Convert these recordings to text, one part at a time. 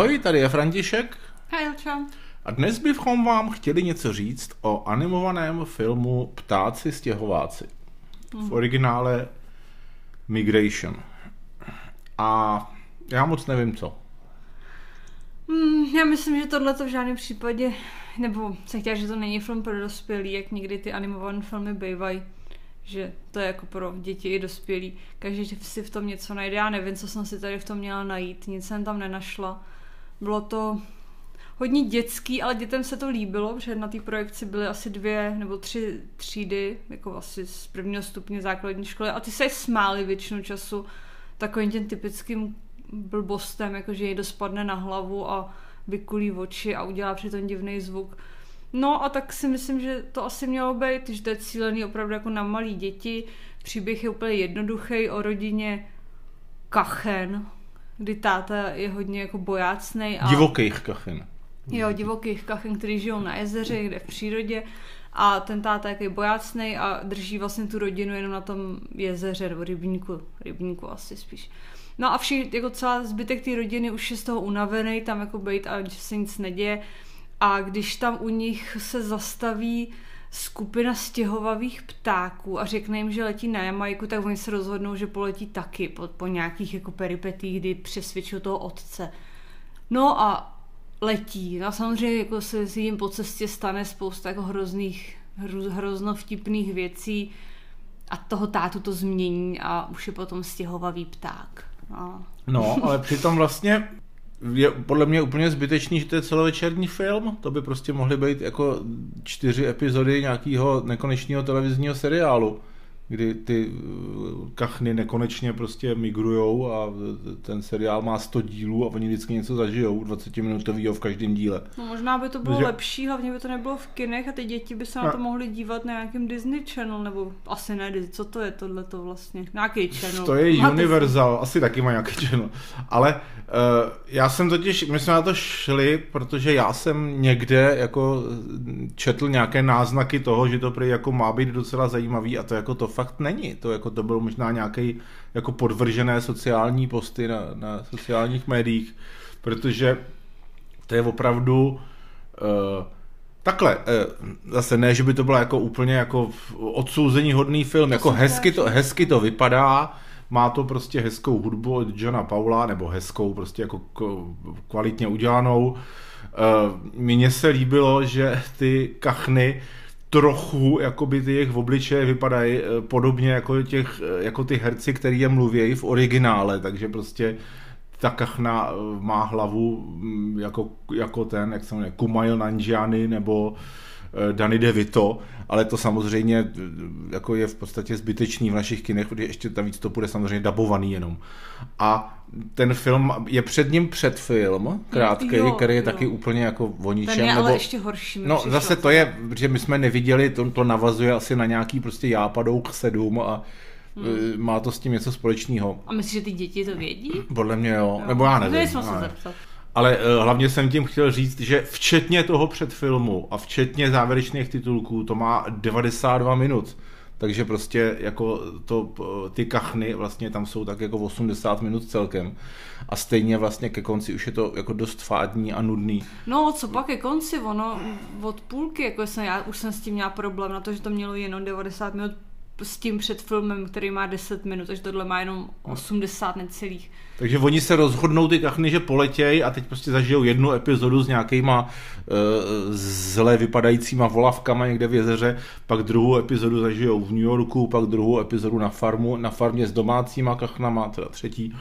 Ahoj, tady je František. Hej, čau. A dnes bychom vám chtěli něco říct o animovaném filmu Ptáci stěhováci. V originále Migration. A já moc nevím co. Hmm, já myslím, že tohle to v žádném případě, nebo se chtěla, že to není film pro dospělí, jak někdy ty animované filmy bývají, že to je jako pro děti i dospělí. Každý si v tom něco najde. Já nevím, co jsem si tady v tom měla najít, nic jsem tam nenašla. Bylo to hodně dětský, ale dětem se to líbilo, protože na té projekci byly asi dvě nebo tři třídy, jako asi z prvního stupně základní školy a ty se smály většinu času takovým tím typickým blbostem, jakože jej dospadne na hlavu a vykulí oči a udělá přitom divný zvuk. No a tak si myslím, že to asi mělo být, že to je cílený opravdu jako na malý děti. Příběh je úplně jednoduchý o rodině Kachen, kdy táta je hodně jako bojácný. A... Divokých kachen. Jo, divokých kachen, který žijou na jezeře, kde v přírodě a ten táta je bojácný a drží vlastně tu rodinu jenom na tom jezeře nebo rybníku, rybníku asi spíš. No a všichni, jako celá zbytek té rodiny už je z toho unavený, tam jako být a že se nic neděje. A když tam u nich se zastaví skupina stěhovavých ptáků a řekne jim, že letí na Jamajku, tak oni se rozhodnou, že poletí taky po, po nějakých jako peripetích, kdy přesvědčují toho otce. No a letí. No a samozřejmě jako se s jim po cestě stane spousta jako hrozných, hro, hrozno vtipných věcí a toho tátu to změní a už je potom stěhovavý pták. No, no ale přitom vlastně je podle mě úplně zbytečný, že to je celovečerní film. To by prostě mohly být jako čtyři epizody nějakého nekonečného televizního seriálu kdy ty eh, kachny nekonečně prostě migrujou a ten seriál má 100 dílů a oni vždycky něco zažijou, 20 minutovýho v každém díle. No možná by to bylo Takže... lepší, hlavně by to nebylo v kinech a ty děti by se na to mohly dívat na nějakém Disney Channel, nebo asi ne, co to je tohle to vlastně, nějaký channel. To je Máte Universal, si... asi taky má nějaký channel. Ale uh, já jsem totiž, my jsme na to šli, protože já jsem někde jako četl nějaké náznaky toho, že to prý jako má být docela zajímavý a to jako to fakt není. To, jako, to bylo možná nějaký jako podvržené sociální posty na, na sociálních médiích, protože to je opravdu uh, takhle, uh, zase ne, že by to bylo jako úplně jako odsouzení hodný film, to jako hezky to, hezky to vypadá, má to prostě hezkou hudbu od Johna Paula, nebo hezkou, prostě jako kvalitně udělanou. Uh, mně se líbilo, že ty kachny trochu, jakoby ty jejich obličeje vypadají eh, podobně jako, těch, eh, jako ty herci, který je mluvějí v originále, takže prostě ta kachna eh, má hlavu mm, jako, jako ten, jak se jmenuje, Kumail Nanjiani nebo Danny DeVito, ale to samozřejmě jako je v podstatě zbytečný v našich kinech, protože ještě tam víc to bude samozřejmě dabovaný jenom. A ten film je před ním předfilm, krátký, jo, který je jo. taky úplně jako o ničem. Ten je nebo, ale ještě horší. No zase to je, že my jsme neviděli, to, to navazuje asi na nějaký prostě jápadouk 7 a Hmm. E, má to s tím něco společného. A myslíš, že ty děti to vědí? Podle mě jo, jo. nebo já nevím. Nejsme se zeptat. Ale uh, hlavně jsem tím chtěl říct, že včetně toho předfilmu a včetně závěrečných titulků to má 92 minut. Takže prostě jako to, ty kachny vlastně tam jsou tak jako 80 minut celkem. A stejně vlastně ke konci už je to jako dost fádní a nudný. No, co pak ke konci, ono od půlky, jako jsem, já už jsem s tím měla problém na to, že to mělo jenom 90 minut s tím před filmem, který má 10 minut, takže tohle má jenom 80 necelých. Takže oni se rozhodnou ty kachny, že poletějí a teď prostě zažijou jednu epizodu s nějakýma uh, zle vypadajícíma volavkama někde v jezeře, pak druhou epizodu zažijou v New Yorku, pak druhou epizodu na farmu, na farmě s domácíma kachnama, teda třetí.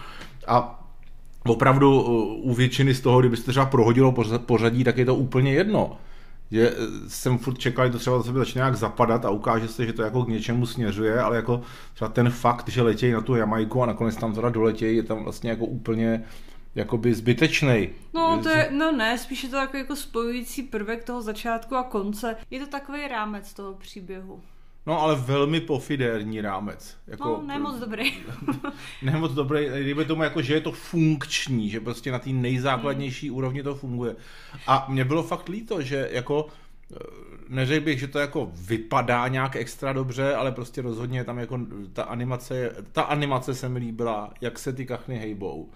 A opravdu uh, u většiny z toho, kdybyste třeba prohodilo pořadí, tak je to úplně jedno že jsem furt čekal, že to třeba za sebe začne nějak zapadat a ukáže se, že to jako k něčemu směřuje, ale jako třeba ten fakt, že letějí na tu Jamajku a nakonec tam teda doletějí, je tam vlastně jako úplně jakoby zbytečný. No, to je, no ne, spíš je to jako, jako spojující prvek toho začátku a konce. Je to takový rámec toho příběhu. No, ale velmi pofidérní rámec. Jako, no, ne moc dobrý. ne moc dobrý, kdyby tomu jako, že je to funkční, že prostě na té nejzákladnější hmm. úrovni to funguje. A mně bylo fakt líto, že jako eh, neřekl bych, že to jako vypadá nějak extra dobře, ale prostě rozhodně tam jako ta animace, ta animace se mi líbila, jak se ty kachny hejbou.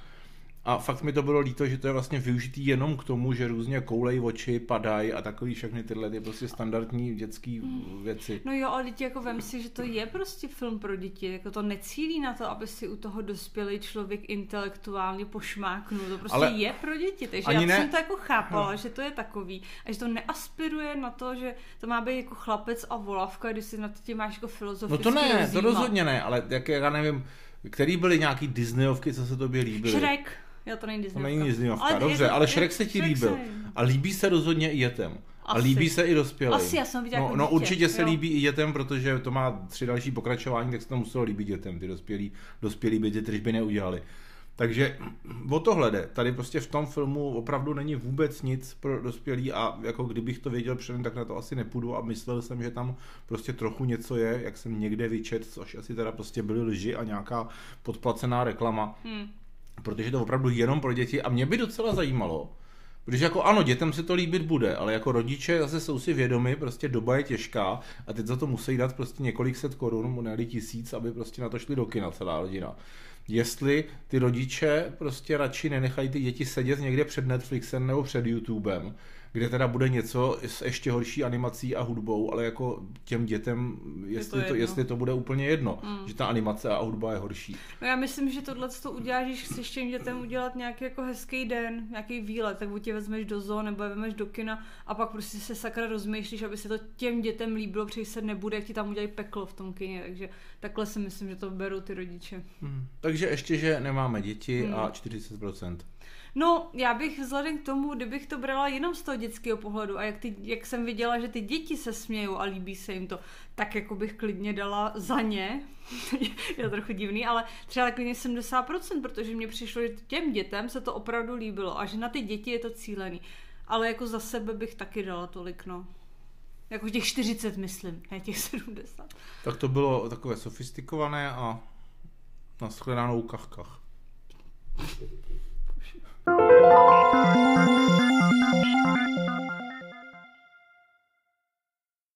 A fakt mi to bylo líto, že to je vlastně využitý jenom k tomu, že různě koulej oči, padají a takový všechny tyhle ty prostě standardní dětské věci. No jo, ale děti jako vem si, že to je prostě film pro děti, jako to necílí na to, aby si u toho dospělý člověk intelektuálně pošmáknul, to prostě ale je pro děti, takže já ne... jsem to jako chápala, no. že to je takový a že to neaspiruje na to, že to má být jako chlapec a volavka, když si na tím máš jako filozofický No to ne, rozjímat. to rozhodně ne, ale jak já nevím, který byly nějaký Disneyovky, co se tobě líbily? Shrek. Jo, to není Disneyovka. To není Disneyovka, ale dobře, to, ale Shrek se ti líbil. A líbí se rozhodně i dětem. Asi. A líbí se i dospělým. Asi, já jsem viděla no, jako no dítě, určitě se jo. líbí i dětem, protože to má tři další pokračování, tak se to muselo líbit dětem, ty dospělí, dospělí by ty by neudělali. Takže o tohle jde. Tady prostě v tom filmu opravdu není vůbec nic pro dospělí a jako kdybych to věděl předem, tak na to asi nepůjdu a myslel jsem, že tam prostě trochu něco je, jak jsem někde vyčet, což asi teda prostě byly lži a nějaká podplacená reklama. Hmm. Protože to opravdu jenom pro děti. A mě by docela zajímalo, Protože jako ano, dětem se to líbit bude, ale jako rodiče zase jsou si vědomi, prostě doba je těžká a teď za to musí dát prostě několik set korun, ne tisíc, aby prostě na to šli do kina celá rodina. Jestli ty rodiče prostě radši nenechají ty děti sedět někde před Netflixem nebo před YouTubem, kde teda bude něco s ještě horší animací a hudbou, ale jako těm dětem, jestli, to, to, jestli to bude úplně jedno, mm. že ta animace a hudba je horší. No já myslím, že tohle to uděláš, když chceš těm dětem udělat nějaký jako hezký den, nějaký výlet, tak buď tě vezmeš do zoo nebo je vezmeš do kina a pak prostě se sakra rozmýšlíš, aby se to těm dětem líbilo, protože se nebude, jak ti tam udělají peklo v tom kině, takže takhle si myslím, že to berou ty rodiče. Hmm. Takže ještě, že nemáme děti hmm. a 40%. No, já bych vzhledem k tomu, kdybych to brala jenom z toho dětského pohledu a jak, ty, jak jsem viděla, že ty děti se smějou a líbí se jim to, tak jako bych klidně dala za ně, je to trochu divný, ale třeba klidně 70%, protože mně přišlo, že těm dětem se to opravdu líbilo a že na ty děti je to cílený. Ale jako za sebe bych taky dala tolik, no. Jako těch 40, myslím, ne těch 70. Tak to bylo takové sofistikované a na shledanou kachkach. Thank you.